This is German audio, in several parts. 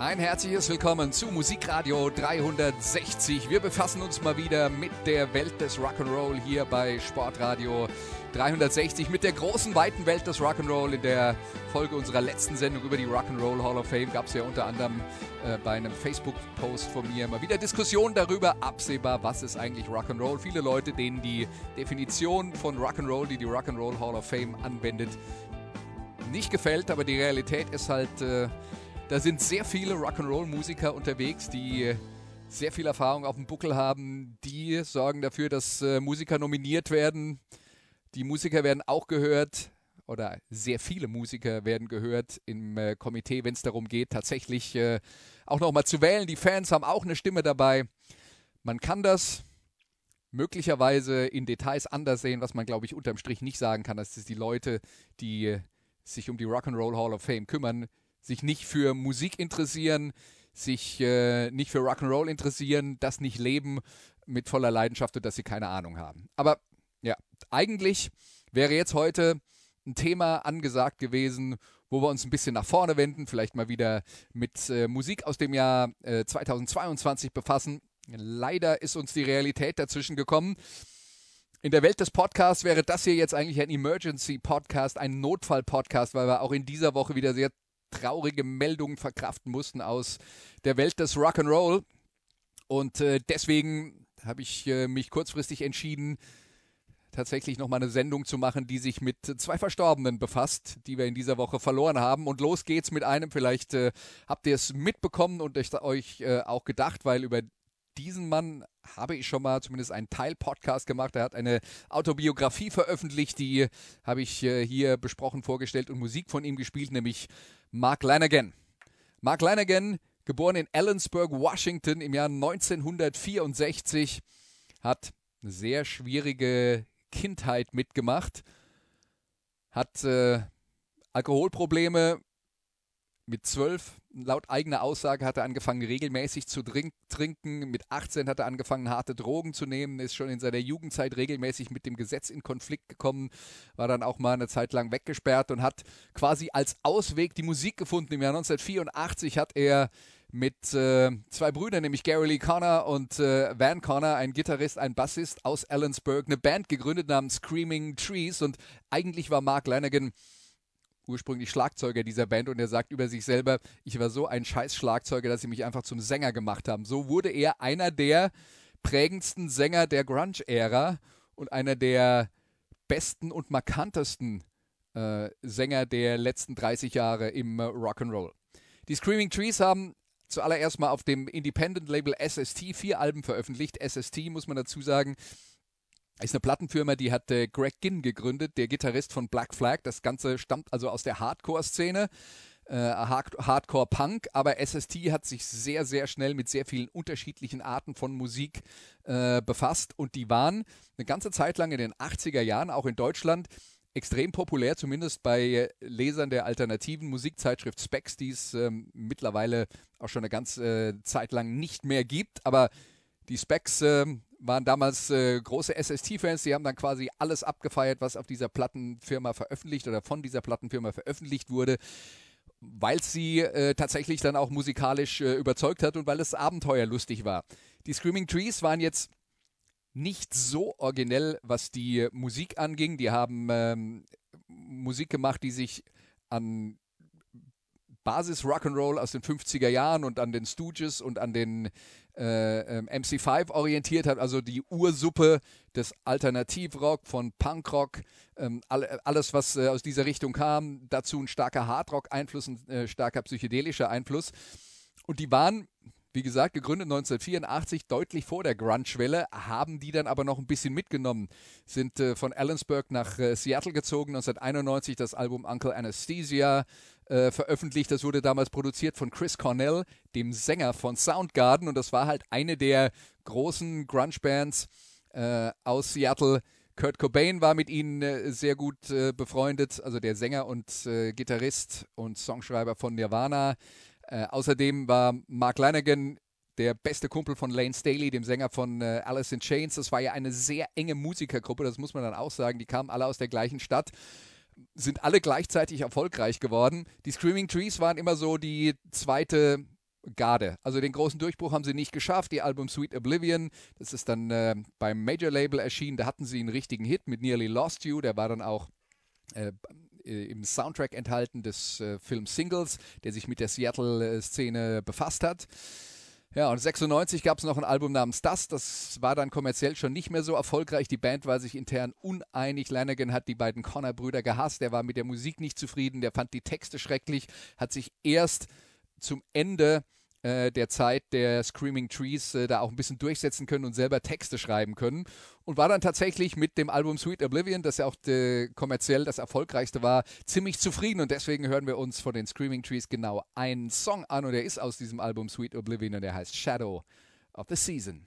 Ein herzliches Willkommen zu Musikradio 360. Wir befassen uns mal wieder mit der Welt des Rock'n'Roll hier bei Sportradio 360, mit der großen, weiten Welt des Rock'n'Roll. In der Folge unserer letzten Sendung über die Rock'n'Roll Hall of Fame gab es ja unter anderem äh, bei einem Facebook-Post von mir mal wieder Diskussionen darüber, absehbar, was ist eigentlich Rock'n'Roll. Viele Leute, denen die Definition von Rock'n'Roll, die die Rock'n'Roll Hall of Fame anwendet, nicht gefällt, aber die Realität ist halt... Äh, da sind sehr viele Rock'n'Roll-Musiker unterwegs, die sehr viel Erfahrung auf dem Buckel haben. Die sorgen dafür, dass äh, Musiker nominiert werden. Die Musiker werden auch gehört oder sehr viele Musiker werden gehört im äh, Komitee, wenn es darum geht, tatsächlich äh, auch nochmal zu wählen. Die Fans haben auch eine Stimme dabei. Man kann das möglicherweise in Details anders sehen, was man, glaube ich, unterm Strich nicht sagen kann, dass es die Leute, die sich um die Rock'n'Roll Hall of Fame kümmern, sich nicht für Musik interessieren, sich äh, nicht für Rock'n'Roll interessieren, das nicht leben mit voller Leidenschaft und dass sie keine Ahnung haben. Aber ja, eigentlich wäre jetzt heute ein Thema angesagt gewesen, wo wir uns ein bisschen nach vorne wenden, vielleicht mal wieder mit äh, Musik aus dem Jahr äh, 2022 befassen. Leider ist uns die Realität dazwischen gekommen. In der Welt des Podcasts wäre das hier jetzt eigentlich ein Emergency Podcast, ein Notfall Podcast, weil wir auch in dieser Woche wieder sehr traurige Meldungen verkraften mussten aus der Welt des Rock'n'Roll. Und äh, deswegen habe ich äh, mich kurzfristig entschieden, tatsächlich nochmal eine Sendung zu machen, die sich mit zwei Verstorbenen befasst, die wir in dieser Woche verloren haben. Und los geht's mit einem. Vielleicht äh, habt ihr es mitbekommen und euch äh, auch gedacht, weil über diesen Mann habe ich schon mal zumindest einen Teil-Podcast gemacht. Er hat eine Autobiografie veröffentlicht, die habe ich äh, hier besprochen, vorgestellt und Musik von ihm gespielt, nämlich Mark Lanagan. Mark Lanagan, geboren in Ellensburg, Washington im Jahr 1964, hat eine sehr schwierige Kindheit mitgemacht, hat äh, Alkoholprobleme, mit zwölf, laut eigener Aussage, hat er angefangen, regelmäßig zu trinken. Mit 18 hat er angefangen, harte Drogen zu nehmen, ist schon in seiner Jugendzeit regelmäßig mit dem Gesetz in Konflikt gekommen, war dann auch mal eine Zeit lang weggesperrt und hat quasi als Ausweg die Musik gefunden. Im Jahr 1984 hat er mit äh, zwei Brüdern, nämlich Gary Lee Connor und äh, Van Connor, ein Gitarrist, ein Bassist aus Ellensburg, eine Band gegründet namens Screaming Trees und eigentlich war Mark Lanigan ursprünglich Schlagzeuger dieser Band und er sagt über sich selber, ich war so ein scheiß Schlagzeuger, dass sie mich einfach zum Sänger gemacht haben. So wurde er einer der prägendsten Sänger der Grunge-Ära und einer der besten und markantesten äh, Sänger der letzten 30 Jahre im äh, Rock'n'Roll. Die Screaming Trees haben zuallererst mal auf dem Independent-Label SST vier Alben veröffentlicht. SST, muss man dazu sagen, ist eine Plattenfirma, die hat äh, Greg Ginn gegründet, der Gitarrist von Black Flag. Das Ganze stammt also aus der Hardcore-Szene. Äh, Hardcore-Punk, aber SST hat sich sehr, sehr schnell mit sehr vielen unterschiedlichen Arten von Musik äh, befasst und die waren eine ganze Zeit lang in den 80er Jahren, auch in Deutschland, extrem populär, zumindest bei Lesern der alternativen Musikzeitschrift Specs, die es ähm, mittlerweile auch schon eine ganze äh, Zeit lang nicht mehr gibt, aber die Specs ähm, waren damals äh, große SST-Fans, die haben dann quasi alles abgefeiert, was auf dieser Plattenfirma veröffentlicht oder von dieser Plattenfirma veröffentlicht wurde, weil sie äh, tatsächlich dann auch musikalisch äh, überzeugt hat und weil es abenteuerlustig war. Die Screaming Trees waren jetzt nicht so originell, was die Musik anging. Die haben ähm, Musik gemacht, die sich an Basis Rock'n'Roll aus den 50er Jahren und an den Stooges und an den äh, ähm, MC5 orientiert hat, also die Ursuppe des Alternativrock, von Punkrock, ähm, all, alles, was äh, aus dieser Richtung kam, dazu ein starker Hardrock-Einfluss, ein äh, starker psychedelischer Einfluss. Und die waren, wie gesagt, gegründet 1984, deutlich vor der Grunge-Welle, haben die dann aber noch ein bisschen mitgenommen, sind äh, von Ellensburg nach äh, Seattle gezogen, 1991 das Album Uncle Anesthesia äh, veröffentlicht. Das wurde damals produziert von Chris Cornell, dem Sänger von Soundgarden. Und das war halt eine der großen Grunge-Bands äh, aus Seattle. Kurt Cobain war mit ihnen äh, sehr gut äh, befreundet, also der Sänger und äh, Gitarrist und Songschreiber von Nirvana. Äh, außerdem war Mark Lanigan der beste Kumpel von Lane Staley, dem Sänger von äh, Alice in Chains. Das war ja eine sehr enge Musikergruppe, das muss man dann auch sagen. Die kamen alle aus der gleichen Stadt sind alle gleichzeitig erfolgreich geworden. Die Screaming Trees waren immer so die zweite Garde. Also den großen Durchbruch haben sie nicht geschafft. Die Album Sweet Oblivion, das ist dann äh, beim Major Label erschienen. Da hatten sie einen richtigen Hit mit Nearly Lost You. Der war dann auch äh, im Soundtrack enthalten des äh, Films Singles, der sich mit der Seattle-Szene befasst hat. Ja, und 96 gab es noch ein Album namens Das. Das war dann kommerziell schon nicht mehr so erfolgreich. Die Band war sich intern uneinig. Lanigan hat die beiden Connor-Brüder gehasst. Der war mit der Musik nicht zufrieden. Der fand die Texte schrecklich. Hat sich erst zum Ende äh, der Zeit der Screaming Trees äh, da auch ein bisschen durchsetzen können und selber Texte schreiben können. Und war dann tatsächlich mit dem Album Sweet Oblivion, das ja auch de, kommerziell das erfolgreichste war, ziemlich zufrieden. Und deswegen hören wir uns von den Screaming Trees genau einen Song an. Und der ist aus diesem Album Sweet Oblivion und der heißt Shadow of the Season.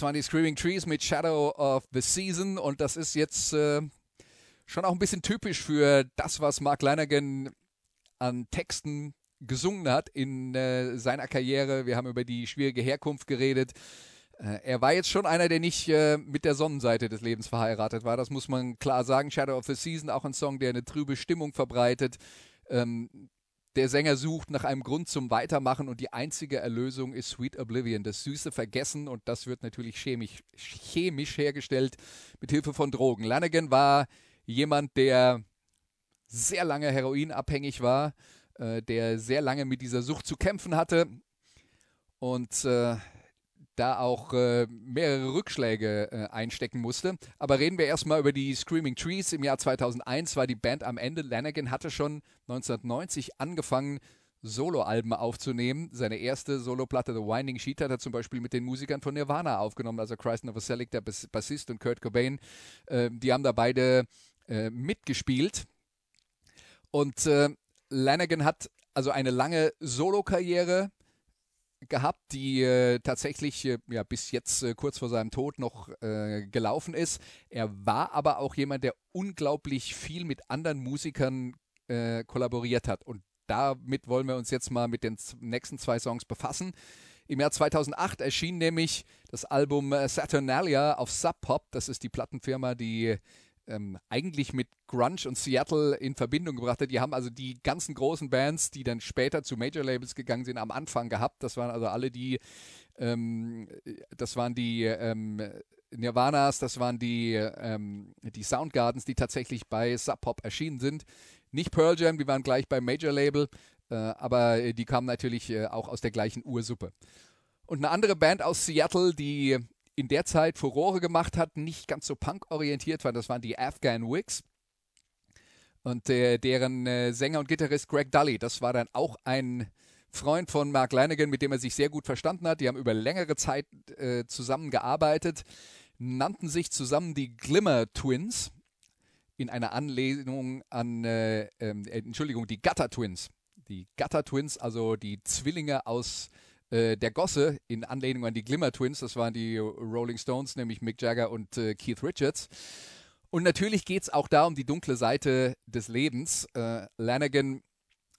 Das waren die Screaming Trees mit Shadow of the Season und das ist jetzt äh, schon auch ein bisschen typisch für das, was Mark Lanigan an Texten gesungen hat in äh, seiner Karriere. Wir haben über die schwierige Herkunft geredet. Äh, er war jetzt schon einer, der nicht äh, mit der Sonnenseite des Lebens verheiratet war. Das muss man klar sagen. Shadow of the Season, auch ein Song, der eine trübe Stimmung verbreitet. Ähm, der Sänger sucht nach einem Grund zum Weitermachen und die einzige Erlösung ist Sweet Oblivion, das süße Vergessen und das wird natürlich chemisch, chemisch hergestellt mit Hilfe von Drogen. Lanigan war jemand, der sehr lange heroinabhängig war, äh, der sehr lange mit dieser Sucht zu kämpfen hatte und äh, da auch äh, mehrere Rückschläge äh, einstecken musste. Aber reden wir erstmal über die Screaming Trees. Im Jahr 2001 war die Band am Ende. Lanigan hatte schon 1990 angefangen, Soloalben aufzunehmen. Seine erste Soloplatte, The Winding Sheet, hat er zum Beispiel mit den Musikern von Nirvana aufgenommen, also Christ Novoselic, der Bassist, und Kurt Cobain. Äh, die haben da beide äh, mitgespielt. Und äh, Lanigan hat also eine lange Solokarriere gehabt, die äh, tatsächlich äh, ja, bis jetzt äh, kurz vor seinem Tod noch äh, gelaufen ist. Er war aber auch jemand, der unglaublich viel mit anderen Musikern äh, kollaboriert hat. Und damit wollen wir uns jetzt mal mit den nächsten zwei Songs befassen. Im Jahr 2008 erschien nämlich das Album äh, Saturnalia auf Sub Pop. Das ist die Plattenfirma, die ähm, eigentlich mit Grunge und Seattle in Verbindung gebracht hat. Die haben also die ganzen großen Bands, die dann später zu Major Labels gegangen sind, am Anfang gehabt. Das waren also alle die, ähm, das waren die ähm, Nirvanas, das waren die, ähm, die Soundgardens, die tatsächlich bei Sub Pop erschienen sind. Nicht Pearl Jam, die waren gleich beim Major Label, äh, aber die kamen natürlich äh, auch aus der gleichen Ursuppe. Und eine andere Band aus Seattle, die in der Zeit Furore gemacht hat, nicht ganz so punk-orientiert war. Das waren die Afghan Wigs. Und äh, deren äh, Sänger und Gitarrist Greg Dully, das war dann auch ein Freund von Mark Lanigan, mit dem er sich sehr gut verstanden hat. Die haben über längere Zeit äh, zusammengearbeitet, nannten sich zusammen die Glimmer Twins in einer Anlehnung an, äh, ähm, äh, Entschuldigung, die Gutter Twins. Die Gutter Twins, also die Zwillinge aus äh, der Gosse in Anlehnung an die Glimmer Twins, das waren die Rolling Stones, nämlich Mick Jagger und äh, Keith Richards. Und natürlich geht es auch da um die dunkle Seite des Lebens. Äh, Lanigan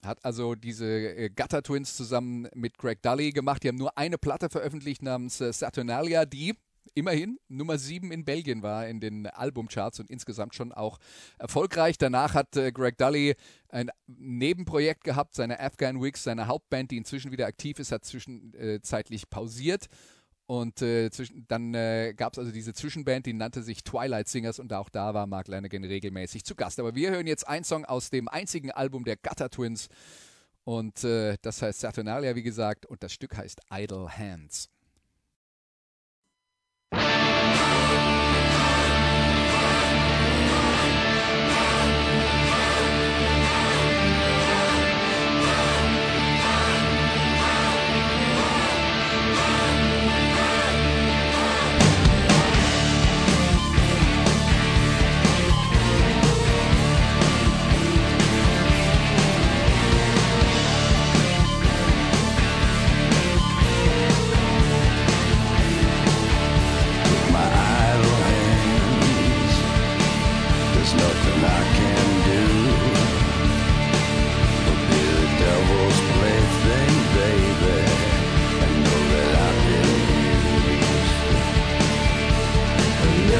hat also diese äh, Gutter Twins zusammen mit Greg Dully gemacht. Die haben nur eine Platte veröffentlicht namens äh, Saturnalia, die immerhin Nummer 7 in Belgien war in den Albumcharts und insgesamt schon auch erfolgreich. Danach hat äh, Greg Dully ein Nebenprojekt gehabt, seine Afghan Wigs, seine Hauptband, die inzwischen wieder aktiv ist, hat zwischenzeitlich pausiert. Und äh, zwischen, dann äh, gab es also diese Zwischenband, die nannte sich Twilight Singers und auch da war Mark Lanigan regelmäßig zu Gast. Aber wir hören jetzt einen Song aus dem einzigen Album der Gutter Twins und äh, das heißt Saturnalia, wie gesagt, und das Stück heißt Idle Hands.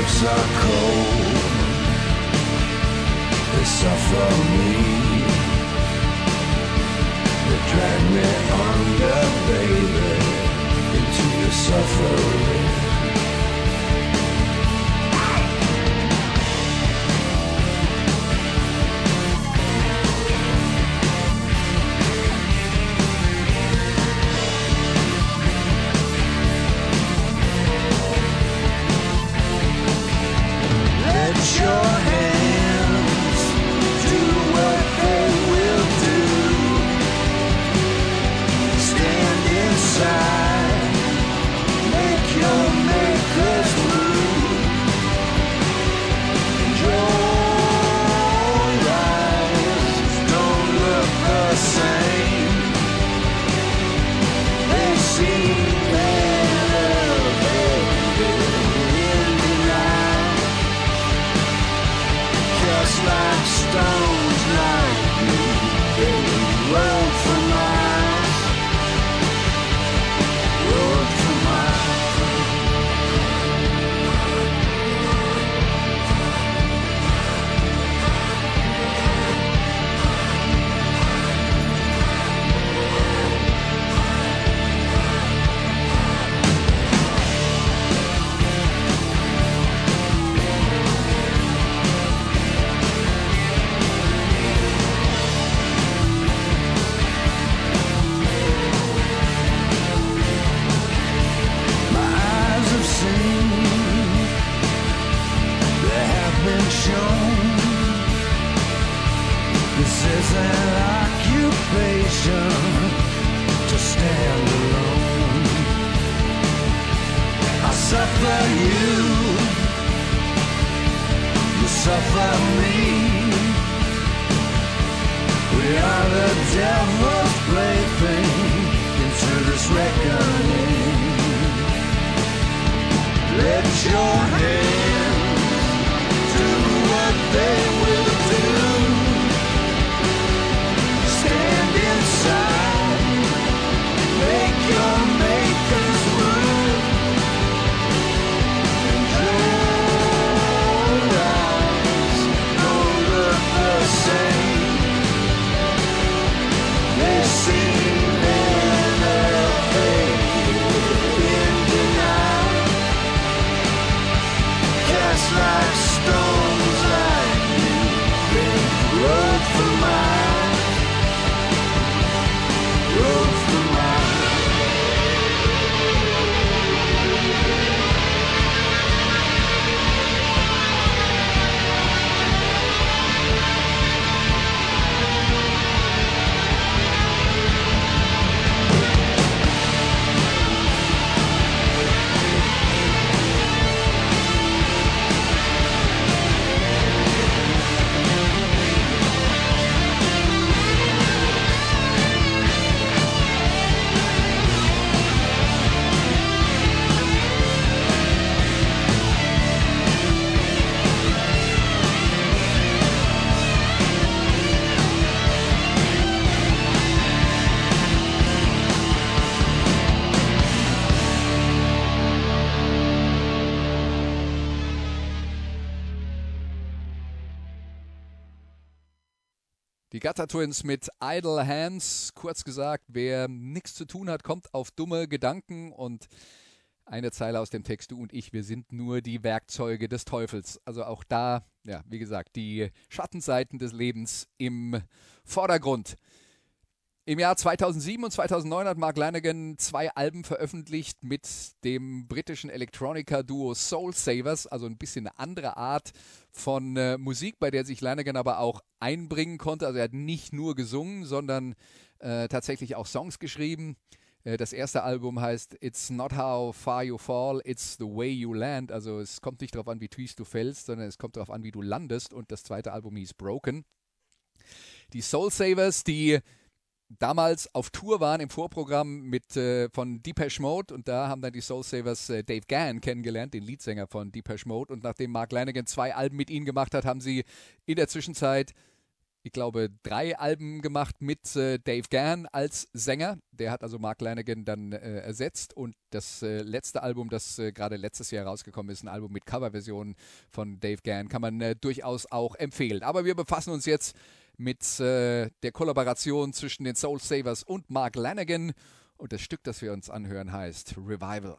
Are cold. They suffer me. They drag me under, baby Into your suffering Die Gutter Twins mit Idle Hands. Kurz gesagt, wer nichts zu tun hat, kommt auf dumme Gedanken und eine Zeile aus dem Text, du und ich, wir sind nur die Werkzeuge des Teufels. Also auch da, ja, wie gesagt, die Schattenseiten des Lebens im Vordergrund. Im Jahr 2007 und 2009 hat Mark Lanigan zwei Alben veröffentlicht mit dem britischen Electronica-Duo Soul Savers, also ein bisschen eine andere Art von äh, Musik, bei der sich Lanigan aber auch einbringen konnte. Also er hat nicht nur gesungen, sondern äh, tatsächlich auch Songs geschrieben. Äh, Das erste Album heißt It's not how far you fall, it's the way you land. Also es kommt nicht darauf an, wie tief du fällst, sondern es kommt darauf an, wie du landest. Und das zweite Album hieß Broken. Die Soul Savers, die damals auf Tour waren im Vorprogramm mit äh, von Depeche Mode und da haben dann die Soul Savers äh, Dave Gann kennengelernt, den Leadsänger von Depeche Mode und nachdem Mark Lanigan zwei Alben mit ihnen gemacht hat, haben sie in der Zwischenzeit ich glaube, drei Alben gemacht mit äh, Dave Gann als Sänger. Der hat also Mark Lanigan dann äh, ersetzt. Und das äh, letzte Album, das äh, gerade letztes Jahr rausgekommen ist, ein Album mit Coverversionen von Dave Gann, kann man durchaus auch empfehlen. Aber wir befassen uns jetzt mit äh, der Kollaboration zwischen den Soul Savers und Mark Lanigan. Und das Stück, das wir uns anhören, heißt Revival.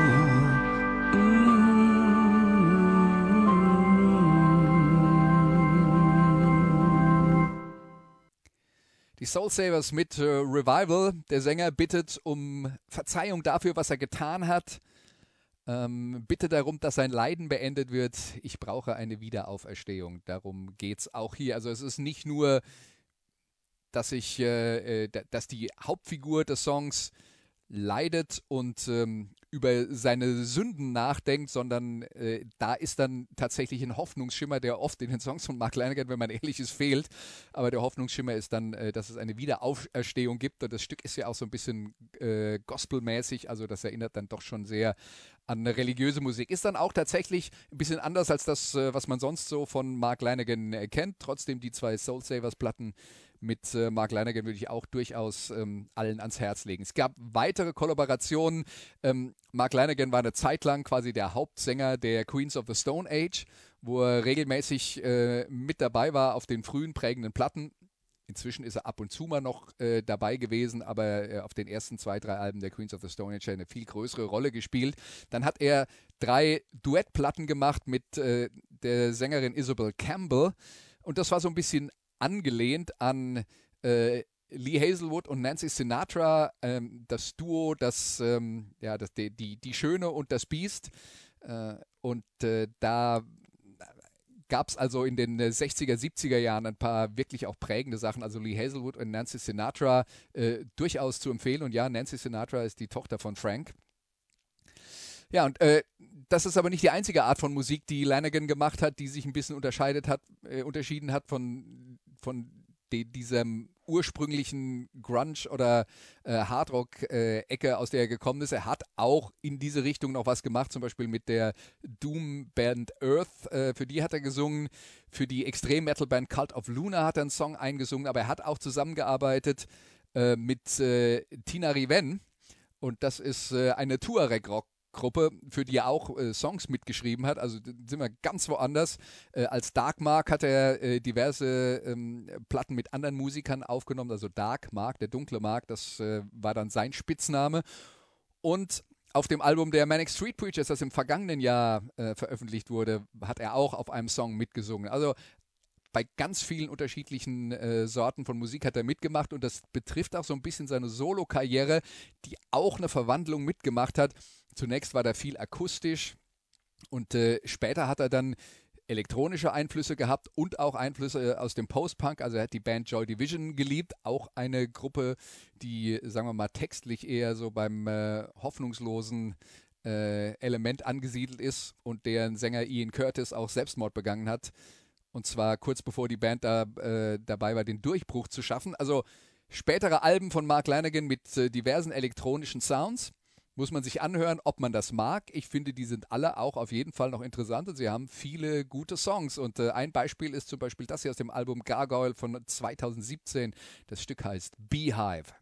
Soul Savers mit äh, Revival. Der Sänger bittet um Verzeihung dafür, was er getan hat. Ähm, bitte darum, dass sein Leiden beendet wird. Ich brauche eine Wiederauferstehung. Darum geht es auch hier. Also es ist nicht nur, dass ich, äh, äh, da- dass die Hauptfigur des Songs leidet und ähm, über seine Sünden nachdenkt, sondern äh, da ist dann tatsächlich ein Hoffnungsschimmer, der oft in den Songs von Mark Lanigan, wenn man ehrlich ist, fehlt. Aber der Hoffnungsschimmer ist dann, äh, dass es eine Wiederauferstehung gibt. Und das Stück ist ja auch so ein bisschen äh, gospelmäßig, also das erinnert dann doch schon sehr an religiöse Musik. Ist dann auch tatsächlich ein bisschen anders als das, äh, was man sonst so von Mark Lanigan äh, kennt. Trotzdem die zwei Soul Savers Platten mit äh, Mark Lanigan würde ich auch durchaus ähm, allen ans Herz legen. Es gab weitere Kollaborationen. Ähm, Mark Lanigan war eine Zeit lang quasi der Hauptsänger der Queens of the Stone Age, wo er regelmäßig äh, mit dabei war auf den frühen prägenden Platten. Inzwischen ist er ab und zu mal noch äh, dabei gewesen, aber äh, auf den ersten zwei, drei Alben der Queens of the Stone Age eine viel größere Rolle gespielt. Dann hat er drei Duettplatten gemacht mit äh, der Sängerin Isabel Campbell. Und das war so ein bisschen angelehnt an äh, Lee Hazelwood und Nancy Sinatra, ähm, das Duo, das, ähm, ja, das, die, die, die Schöne und das Biest. Äh, und äh, da gab es also in den äh, 60er, 70er Jahren ein paar wirklich auch prägende Sachen. Also Lee Hazelwood und Nancy Sinatra äh, durchaus zu empfehlen. Und ja, Nancy Sinatra ist die Tochter von Frank. Ja, und äh, das ist aber nicht die einzige Art von Musik, die Lanigan gemacht hat, die sich ein bisschen unterscheidet hat, äh, unterschieden hat von, von de, diesem ursprünglichen Grunge oder äh, Hardrock-Ecke, aus der er gekommen ist. Er hat auch in diese Richtung noch was gemacht, zum Beispiel mit der Doom-Band Earth. Äh, für die hat er gesungen. Für die Extrem-Metal-Band Cult of Luna hat er einen Song eingesungen. Aber er hat auch zusammengearbeitet äh, mit äh, Tina Riven. Und das ist äh, eine Tuareg-Rock. Gruppe, für die er auch äh, Songs mitgeschrieben hat. Also sind wir ganz woanders. Äh, als Dark Mark hat er äh, diverse ähm, Platten mit anderen Musikern aufgenommen. Also Dark Mark, der dunkle Mark, das äh, war dann sein Spitzname. Und auf dem Album der Manic Street Preachers, das im vergangenen Jahr äh, veröffentlicht wurde, hat er auch auf einem Song mitgesungen. Also bei ganz vielen unterschiedlichen äh, Sorten von Musik hat er mitgemacht und das betrifft auch so ein bisschen seine Solo-Karriere, die auch eine Verwandlung mitgemacht hat. Zunächst war da viel akustisch und äh, später hat er dann elektronische Einflüsse gehabt und auch Einflüsse aus dem Post-Punk. Also er hat die Band Joy Division geliebt, auch eine Gruppe, die, sagen wir mal, textlich eher so beim äh, hoffnungslosen äh, Element angesiedelt ist und deren Sänger Ian Curtis auch Selbstmord begangen hat. Und zwar kurz bevor die Band da, äh, dabei war, den Durchbruch zu schaffen. Also spätere Alben von Mark Lanigan mit äh, diversen elektronischen Sounds. Muss man sich anhören, ob man das mag. Ich finde, die sind alle auch auf jeden Fall noch interessant und sie haben viele gute Songs. Und äh, ein Beispiel ist zum Beispiel das hier aus dem Album Gargoyle von 2017. Das Stück heißt Beehive.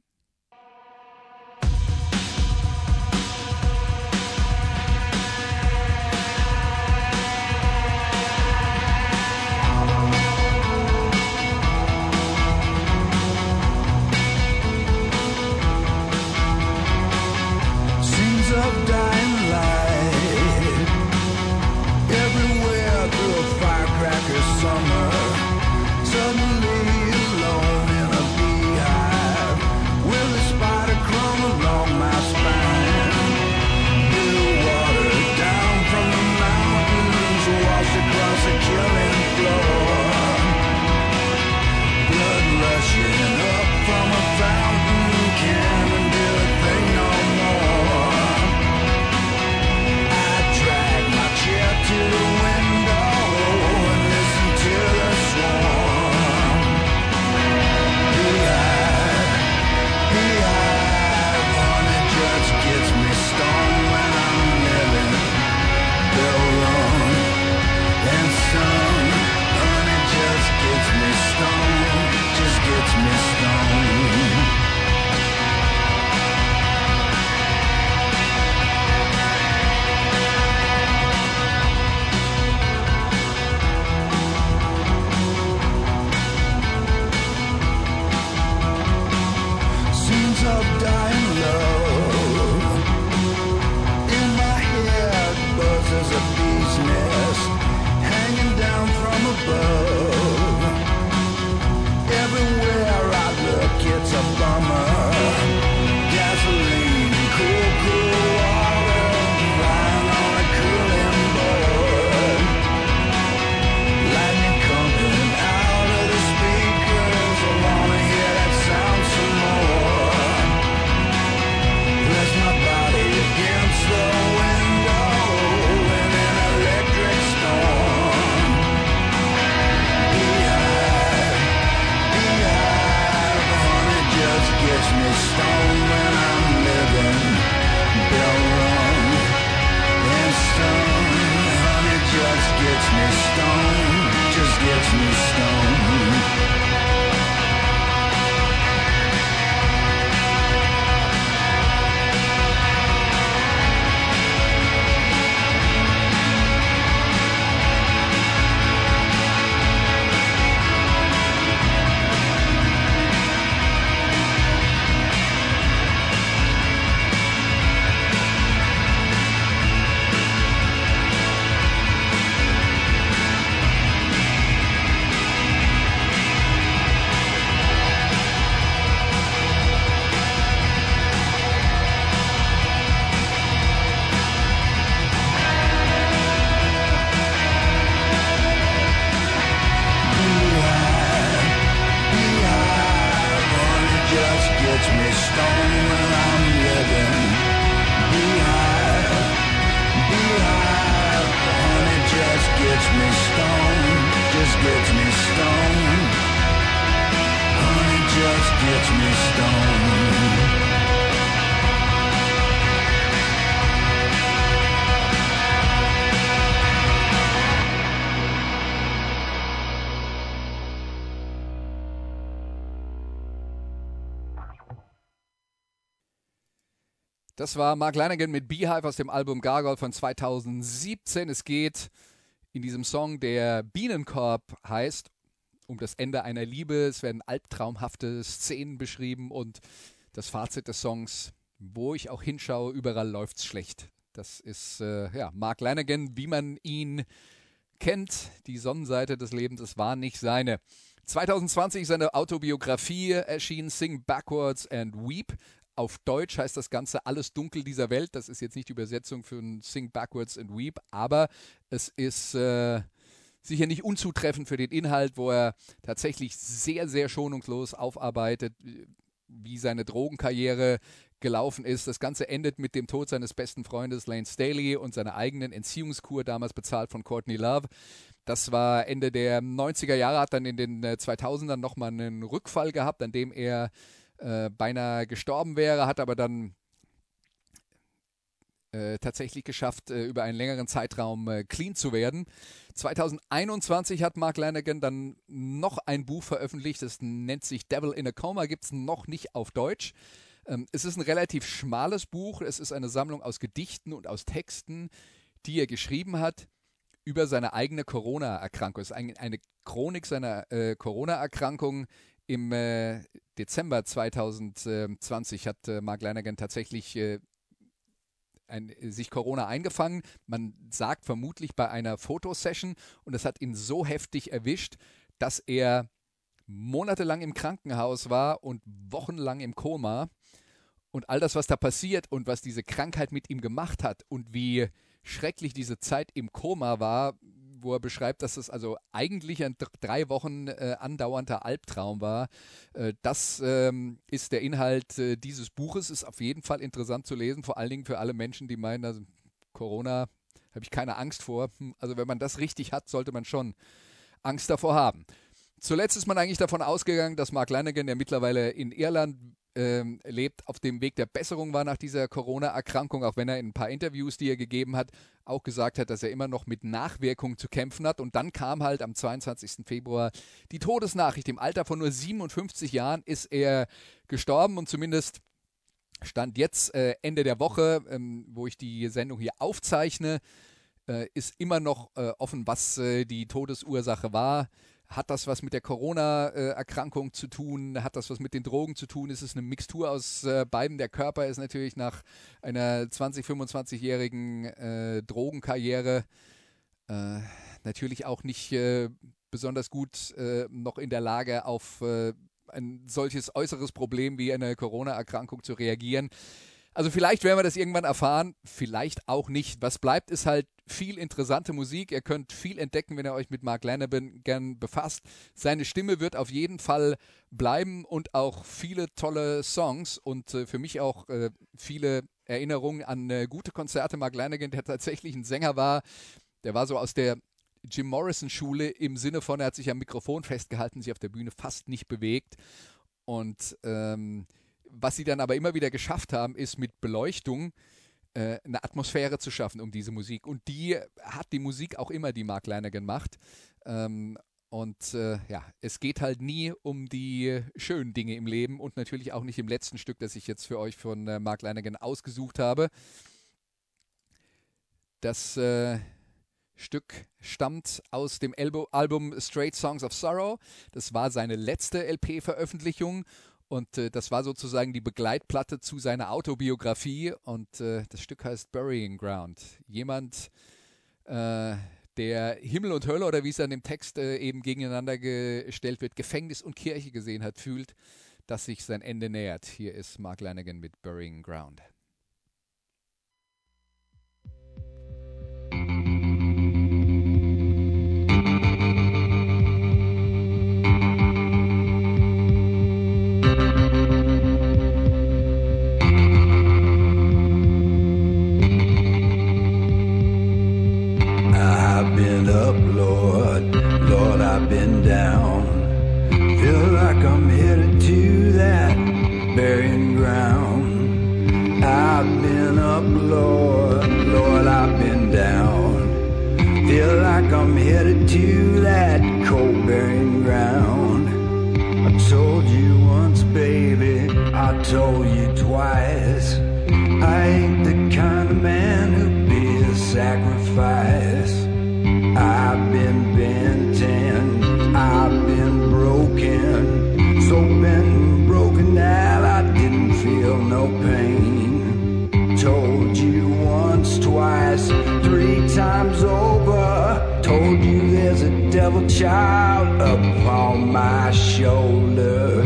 Das war Mark Lanigan mit Beehive aus dem Album Gargoyle von 2017. Es geht in diesem Song, der Bienenkorb heißt, um das Ende einer Liebe. Es werden albtraumhafte Szenen beschrieben und das Fazit des Songs, wo ich auch hinschaue, überall läuft's schlecht. Das ist äh, ja, Mark Lanigan, wie man ihn kennt. Die Sonnenseite des Lebens, es war nicht seine. 2020 seine Autobiografie erschien, Sing Backwards and Weep. Auf Deutsch heißt das Ganze Alles Dunkel dieser Welt. Das ist jetzt nicht die Übersetzung für ein Sing Backwards and Weep, aber es ist äh, sicher nicht unzutreffend für den Inhalt, wo er tatsächlich sehr, sehr schonungslos aufarbeitet, wie seine Drogenkarriere gelaufen ist. Das Ganze endet mit dem Tod seines besten Freundes Lane Staley und seiner eigenen Entziehungskur, damals bezahlt von Courtney Love. Das war Ende der 90er Jahre, hat dann in den äh, 2000ern nochmal einen Rückfall gehabt, an dem er äh, beinahe gestorben wäre, hat aber dann äh, tatsächlich geschafft, äh, über einen längeren Zeitraum äh, clean zu werden. 2021 hat Mark Lanigan dann noch ein Buch veröffentlicht, das nennt sich Devil in a Coma, gibt es noch nicht auf Deutsch. Ähm, es ist ein relativ schmales Buch, es ist eine Sammlung aus Gedichten und aus Texten, die er geschrieben hat über seine eigene Corona-Erkrankung. Es ist ein, eine Chronik seiner äh, Corona-Erkrankung. Im äh, Dezember 2020 hat äh, Mark Lanigan tatsächlich äh, ein, sich Corona eingefangen. Man sagt vermutlich bei einer Fotosession und es hat ihn so heftig erwischt, dass er monatelang im Krankenhaus war und wochenlang im Koma. Und all das, was da passiert und was diese Krankheit mit ihm gemacht hat und wie schrecklich diese Zeit im Koma war, wo er beschreibt, dass es also eigentlich ein dr- drei Wochen äh, andauernder Albtraum war. Äh, das ähm, ist der Inhalt äh, dieses Buches. Ist auf jeden Fall interessant zu lesen, vor allen Dingen für alle Menschen, die meinen, also Corona habe ich keine Angst vor. Hm, Also wenn man das richtig hat, sollte man schon Angst davor haben. Zuletzt ist man eigentlich davon ausgegangen, dass Mark Lanigan, der mittlerweile in Irland ähm, lebt, auf dem Weg der Besserung war nach dieser Corona-Erkrankung, auch wenn er in ein paar Interviews, die er gegeben hat, auch gesagt hat, dass er immer noch mit Nachwirkungen zu kämpfen hat. Und dann kam halt am 22. Februar die Todesnachricht. Im Alter von nur 57 Jahren ist er gestorben und zumindest Stand jetzt äh, Ende der Woche, ähm, wo ich die Sendung hier aufzeichne, äh, ist immer noch äh, offen, was äh, die Todesursache war. Hat das was mit der Corona-Erkrankung zu tun? Hat das was mit den Drogen zu tun? Ist es eine Mixtur aus äh, beiden? Der Körper ist natürlich nach einer 20, 25-jährigen äh, Drogenkarriere äh, natürlich auch nicht äh, besonders gut äh, noch in der Lage, auf äh, ein solches äußeres Problem wie eine Corona-Erkrankung zu reagieren. Also vielleicht werden wir das irgendwann erfahren, vielleicht auch nicht. Was bleibt, ist halt viel interessante Musik. Ihr könnt viel entdecken, wenn ihr euch mit Mark Lanaban gern befasst. Seine Stimme wird auf jeden Fall bleiben und auch viele tolle Songs und äh, für mich auch äh, viele Erinnerungen an äh, gute Konzerte. Mark Lanagan, der tatsächlich ein Sänger war, der war so aus der Jim Morrison Schule im Sinne von, er hat sich am Mikrofon festgehalten, sich auf der Bühne fast nicht bewegt und ähm, was sie dann aber immer wieder geschafft haben, ist mit Beleuchtung äh, eine Atmosphäre zu schaffen um diese Musik. Und die hat die Musik auch immer, die Mark Lanigan macht. Ähm, und äh, ja, es geht halt nie um die schönen Dinge im Leben und natürlich auch nicht im letzten Stück, das ich jetzt für euch von äh, Mark Lanigan ausgesucht habe. Das äh, Stück stammt aus dem Album Straight Songs of Sorrow. Das war seine letzte LP-Veröffentlichung und äh, das war sozusagen die Begleitplatte zu seiner Autobiografie und äh, das Stück heißt Burying Ground. Jemand, äh, der Himmel und Hölle oder wie es dann im Text äh, eben gegeneinander gestellt wird, Gefängnis und Kirche gesehen hat, fühlt, dass sich sein Ende nähert. Hier ist Mark Lanigan mit Burying Ground. Shoulder.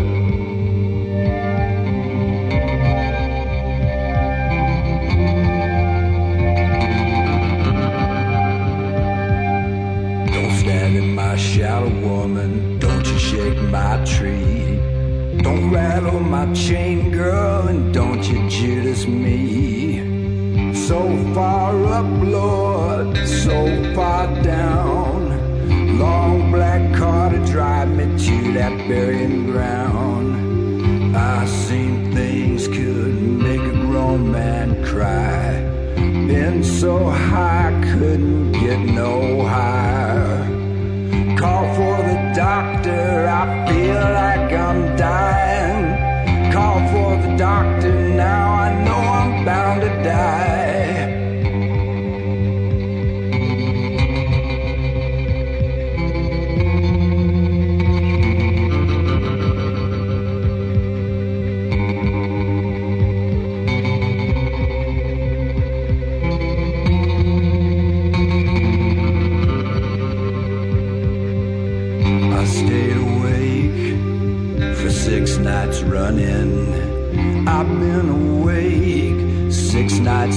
Don't stand in my shadow, woman. Don't you shake my tree. Don't rattle my chain, girl, and don't you Judas me.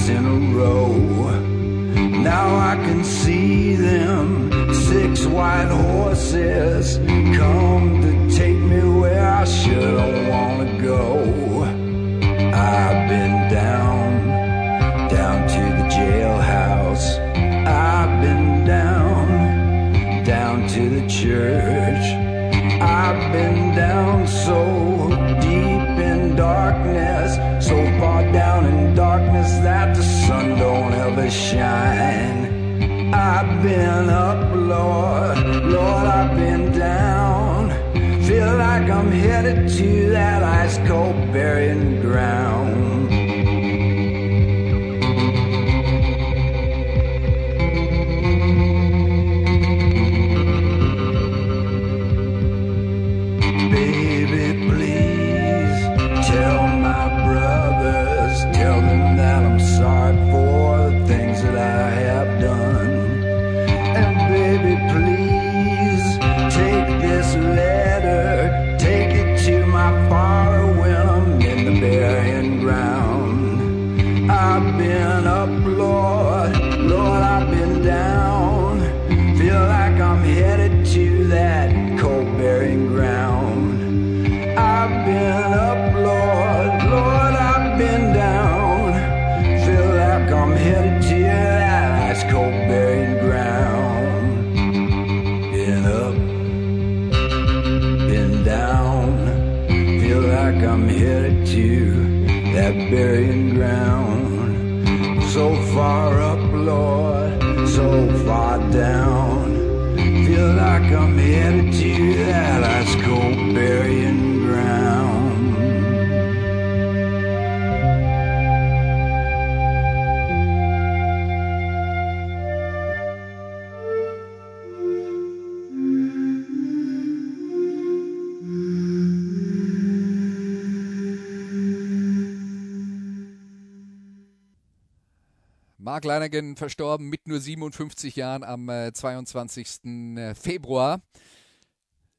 In a row. Now I can see them six white horses Mark Lanigan verstorben mit nur 57 Jahren am äh, 22. äh, Februar.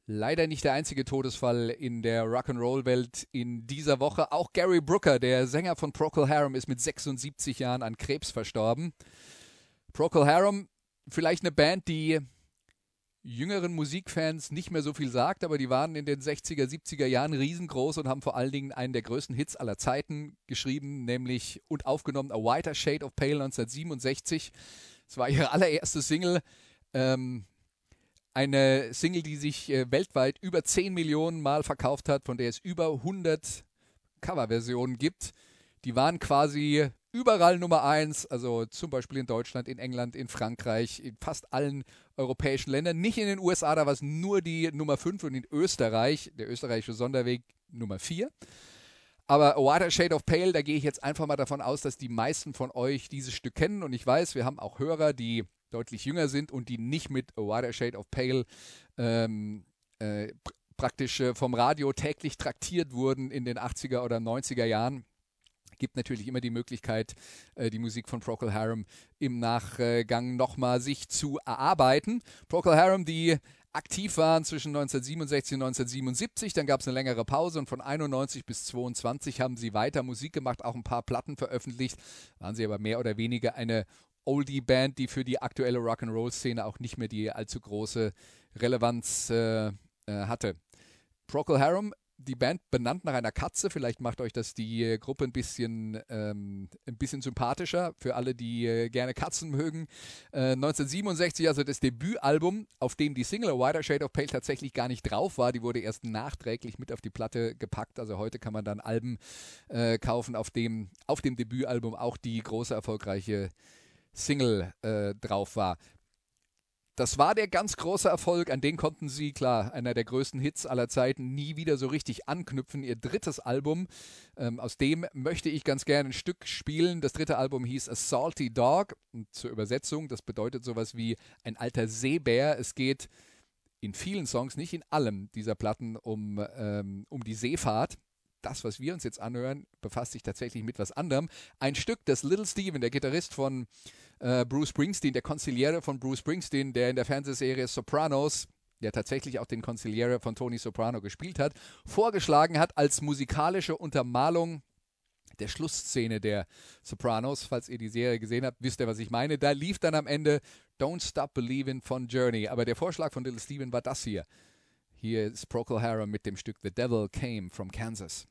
Leider nicht der einzige Todesfall in der Rock'n'Roll-Welt in dieser Woche. Auch Gary Brooker, der Sänger von Procol Harum, ist mit 76 Jahren an Krebs verstorben. Procol Harum, vielleicht eine Band, die jüngeren Musikfans nicht mehr so viel sagt, aber die waren in den 60er, 70er Jahren riesengroß und haben vor allen Dingen einen der größten Hits aller Zeiten geschrieben, nämlich und aufgenommen A Whiter Shade of Pale 1967. Es war ihre allererste Single. Ähm, eine Single, die sich äh, weltweit über 10 Millionen Mal verkauft hat, von der es über 100 Coverversionen gibt. Die waren quasi überall Nummer 1, also zum Beispiel in Deutschland, in England, in Frankreich, in fast allen europäischen Ländern. Nicht in den USA, da war es nur die Nummer 5 und in Österreich, der österreichische Sonderweg, Nummer 4. Aber A Shade of Pale, da gehe ich jetzt einfach mal davon aus, dass die meisten von euch dieses Stück kennen. Und ich weiß, wir haben auch Hörer, die deutlich jünger sind und die nicht mit A Shade of Pale ähm, äh, pr praktisch äh, vom Radio täglich traktiert wurden in den 80er oder 90er Jahren gibt natürlich immer die Möglichkeit, äh, die Musik von Procol Harum im Nachgang nochmal sich zu erarbeiten. Procol Harum, die aktiv waren zwischen 1967 und 1977, dann gab es eine längere Pause und von 91 bis 22 haben sie weiter Musik gemacht, auch ein paar Platten veröffentlicht, waren sie aber mehr oder weniger eine Oldie-Band, die für die aktuelle Rock'n'Roll-Szene auch nicht mehr die allzu große Relevanz äh, äh, hatte. Procol Harum die Band benannt nach einer Katze. Vielleicht macht euch das die äh, Gruppe ein bisschen, ähm, ein bisschen sympathischer für alle, die äh, gerne Katzen mögen. Äh, 1967, also das Debütalbum, auf dem die Single A Wider Shade of Pale tatsächlich gar nicht drauf war. Die wurde erst nachträglich mit auf die Platte gepackt. Also heute kann man dann Alben äh, kaufen, auf dem, auf dem Debütalbum auch die große erfolgreiche Single äh, drauf war. Das war der ganz große Erfolg, an den konnten sie, klar, einer der größten Hits aller Zeiten, nie wieder so richtig anknüpfen. Ihr drittes Album, ähm, aus dem möchte ich ganz gerne ein Stück spielen. Das dritte Album hieß A Salty Dog. Und zur Übersetzung, das bedeutet sowas wie ein alter Seebär. Es geht in vielen Songs, nicht in allem dieser Platten, um, ähm, um die Seefahrt das, was wir uns jetzt anhören, befasst sich tatsächlich mit was anderem. Ein Stück, das Little Steven, der Gitarrist von äh, Bruce Springsteen, der Konziliere von Bruce Springsteen, der in der Fernsehserie Sopranos der tatsächlich auch den Consigliere von Tony Soprano gespielt hat, vorgeschlagen hat als musikalische Untermalung der Schlussszene der Sopranos. Falls ihr die Serie gesehen habt, wisst ihr, was ich meine. Da lief dann am Ende Don't Stop Believing von Journey. Aber der Vorschlag von Little Steven war das hier. Hier ist Procol Harum mit dem Stück The Devil Came from Kansas.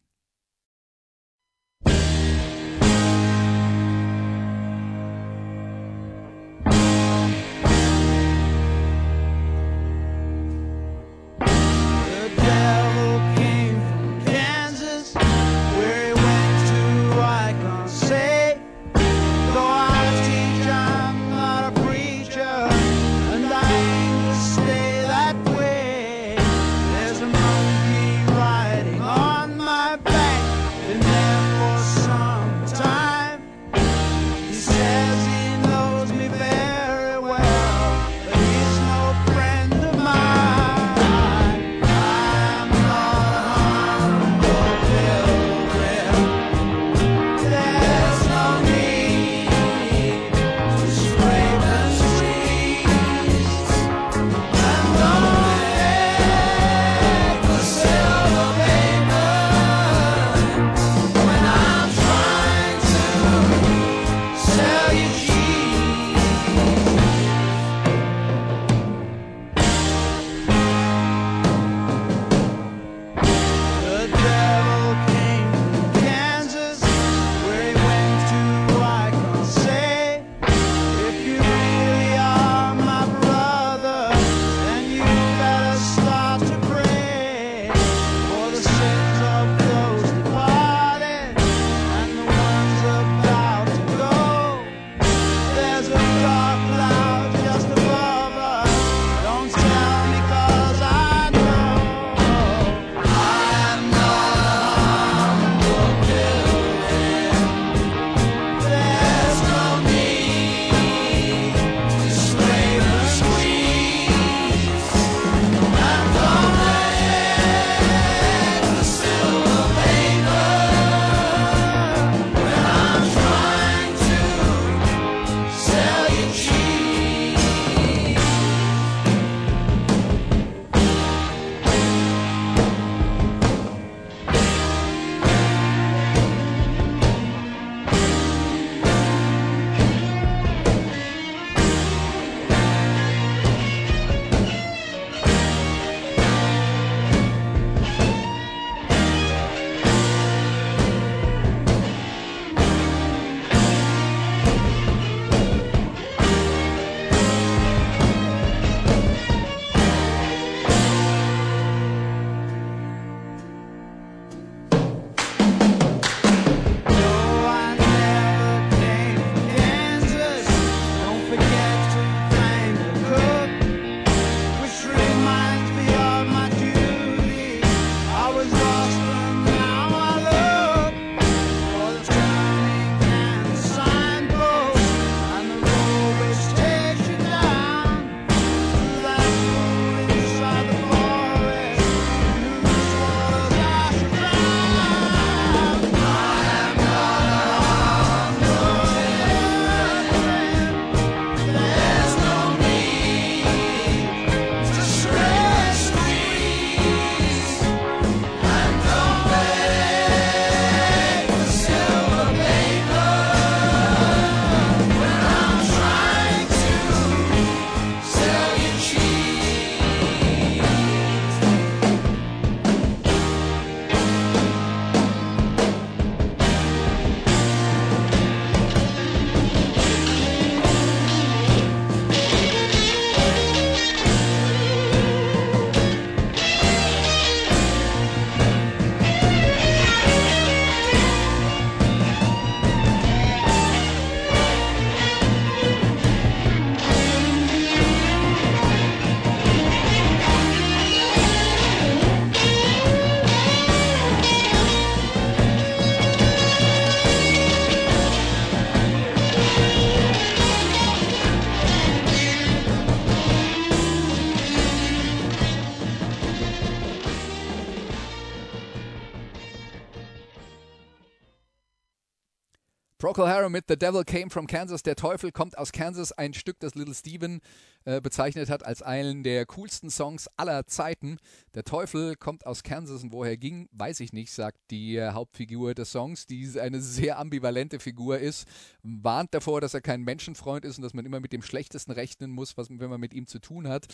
Procol Harum mit The Devil Came from Kansas. Der Teufel kommt aus Kansas. Ein Stück, das Little Steven äh, bezeichnet hat als einen der coolsten Songs aller Zeiten. Der Teufel kommt aus Kansas und woher ging, weiß ich nicht, sagt die äh, Hauptfigur des Songs, die eine sehr ambivalente Figur ist. Warnt davor, dass er kein Menschenfreund ist und dass man immer mit dem Schlechtesten rechnen muss, was, wenn man mit ihm zu tun hat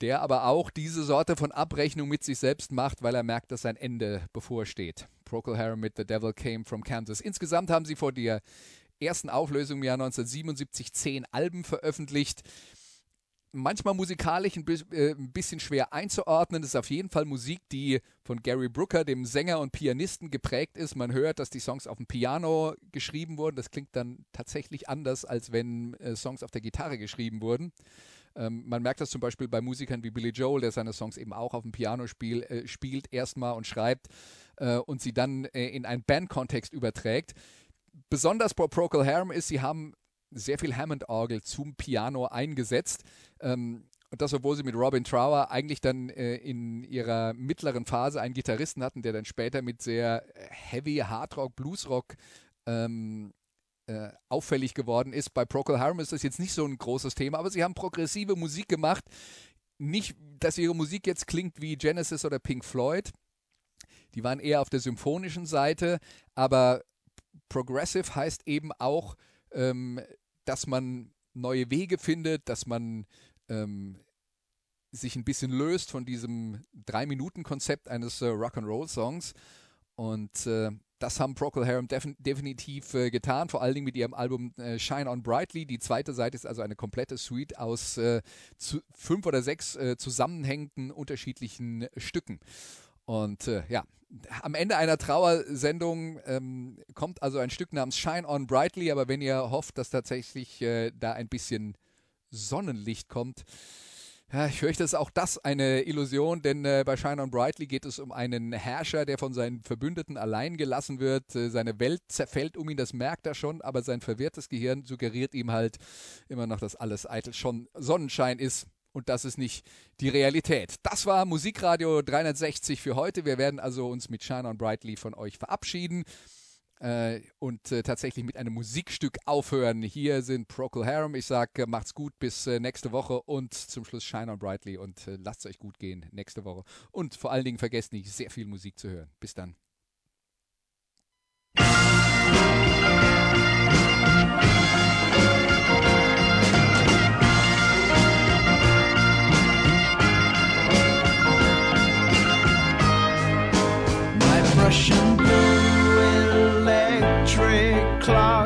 der aber auch diese Sorte von Abrechnung mit sich selbst macht, weil er merkt, dass sein Ende bevorsteht. Procol Harum mit The Devil Came from Kansas. Insgesamt haben sie vor der ersten Auflösung im Jahr 1977 zehn Alben veröffentlicht. Manchmal musikalisch ein äh, bisschen schwer einzuordnen. Das ist auf jeden Fall Musik, die von Gary Brooker, dem Sänger und Pianisten, geprägt ist. Man hört, dass die Songs auf dem Piano geschrieben wurden. Das klingt dann tatsächlich anders, als wenn äh, Songs auf der Gitarre geschrieben wurden. Ähm, man merkt das zum Beispiel bei Musikern wie Billy Joel, der seine Songs eben auch auf dem Piano spiel, äh, spielt erstmal und schreibt äh, und sie dann äh, in einen Bandkontext überträgt. Besonders bei Procol Harum ist, sie haben sehr viel Hammond-Orgel zum Piano eingesetzt. Ähm, und das, obwohl sie mit Robin Trower eigentlich dann äh, in ihrer mittleren Phase einen Gitarristen hatten, der dann später mit sehr heavy Hardrock, Bluesrock ähm, äh, auffällig geworden ist. Bei Procol Harum ist das jetzt nicht so ein großes Thema, aber sie haben progressive Musik gemacht. Nicht, dass ihre Musik jetzt klingt wie Genesis oder Pink Floyd. Die waren eher auf der symphonischen Seite, aber Progressive heißt eben auch, ähm, dass man neue Wege findet, dass man ähm, sich ein bisschen löst von diesem Drei-Minuten-Konzept eines äh, Rock'n'Roll-Songs. Und äh, das haben Procol Harum defin definitiv äh, getan, vor allen Dingen mit ihrem Album äh, Shine On Brightly. Die zweite Seite ist also eine komplette Suite aus äh, fünf oder sechs äh, zusammenhängenden unterschiedlichen Stücken. Und äh, ja, am Ende einer Trauersendung ähm, kommt also ein Stück namens Shine On Brightly, aber wenn ihr hofft, dass tatsächlich äh, da ein bisschen Sonnenlicht kommt, ja, ich fürchte, ist auch das eine Illusion, denn äh, bei Shine on Brightly geht es um einen Herrscher, der von seinen Verbündeten allein gelassen wird. Äh, seine Welt zerfällt um ihn, das merkt er schon, aber sein verwirrtes Gehirn suggeriert ihm halt immer noch, dass alles eitel schon Sonnenschein ist. Und das ist nicht die Realität. Das war Musikradio 360 für heute. Wir werden also uns mit Shine on Brightly von euch verabschieden äh, und äh, tatsächlich mit einem Musikstück aufhören. Hier sind Procol Harum. Ich sage, äh, macht's gut bis äh, nächste Woche und zum Schluss Shine on Brightly und äh, lasst es euch gut gehen nächste Woche. Und vor allen Dingen vergesst nicht, sehr viel Musik zu hören. Bis dann. flashing blue electric clock.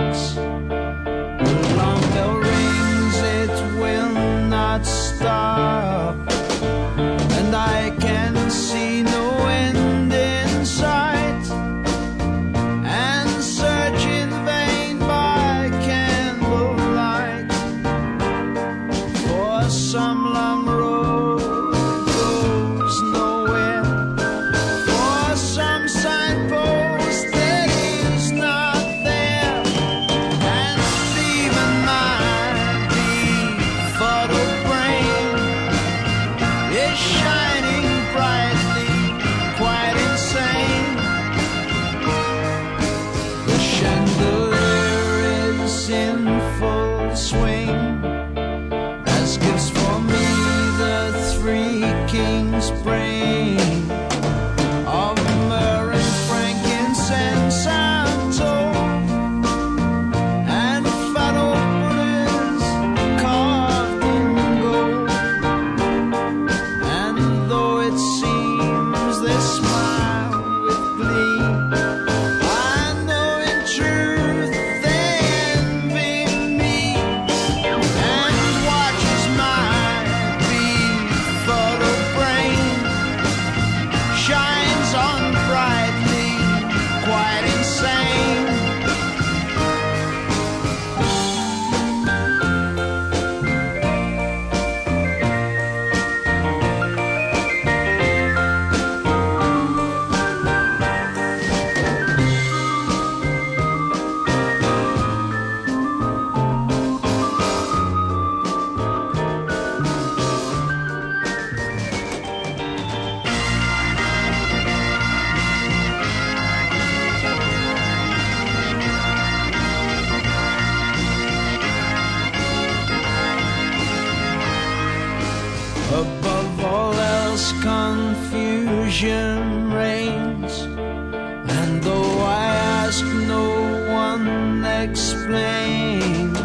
Vision reigns. And though I ask, no one explains.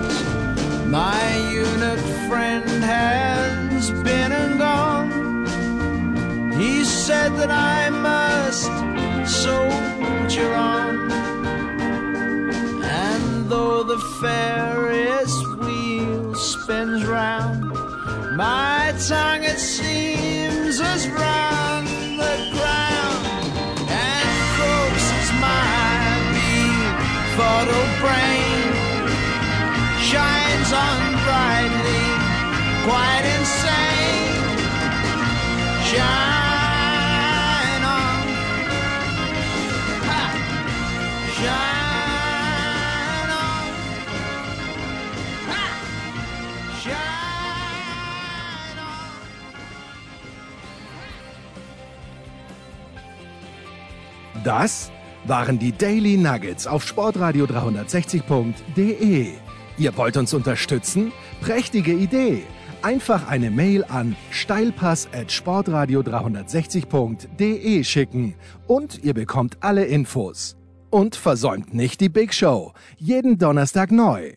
My unit friend has been and gone. He said that I must soldier on. And though the Ferris wheel spins round, my tongue it on brightly, quite insane. Shine on, ha! shine on, ha! shine on. Das waren die Daily Nuggets auf sportradio 360.de. Ihr wollt uns unterstützen? Prächtige Idee! Einfach eine Mail an steilpass at sportradio 360.de schicken und ihr bekommt alle Infos. Und versäumt nicht die Big Show. Jeden Donnerstag neu.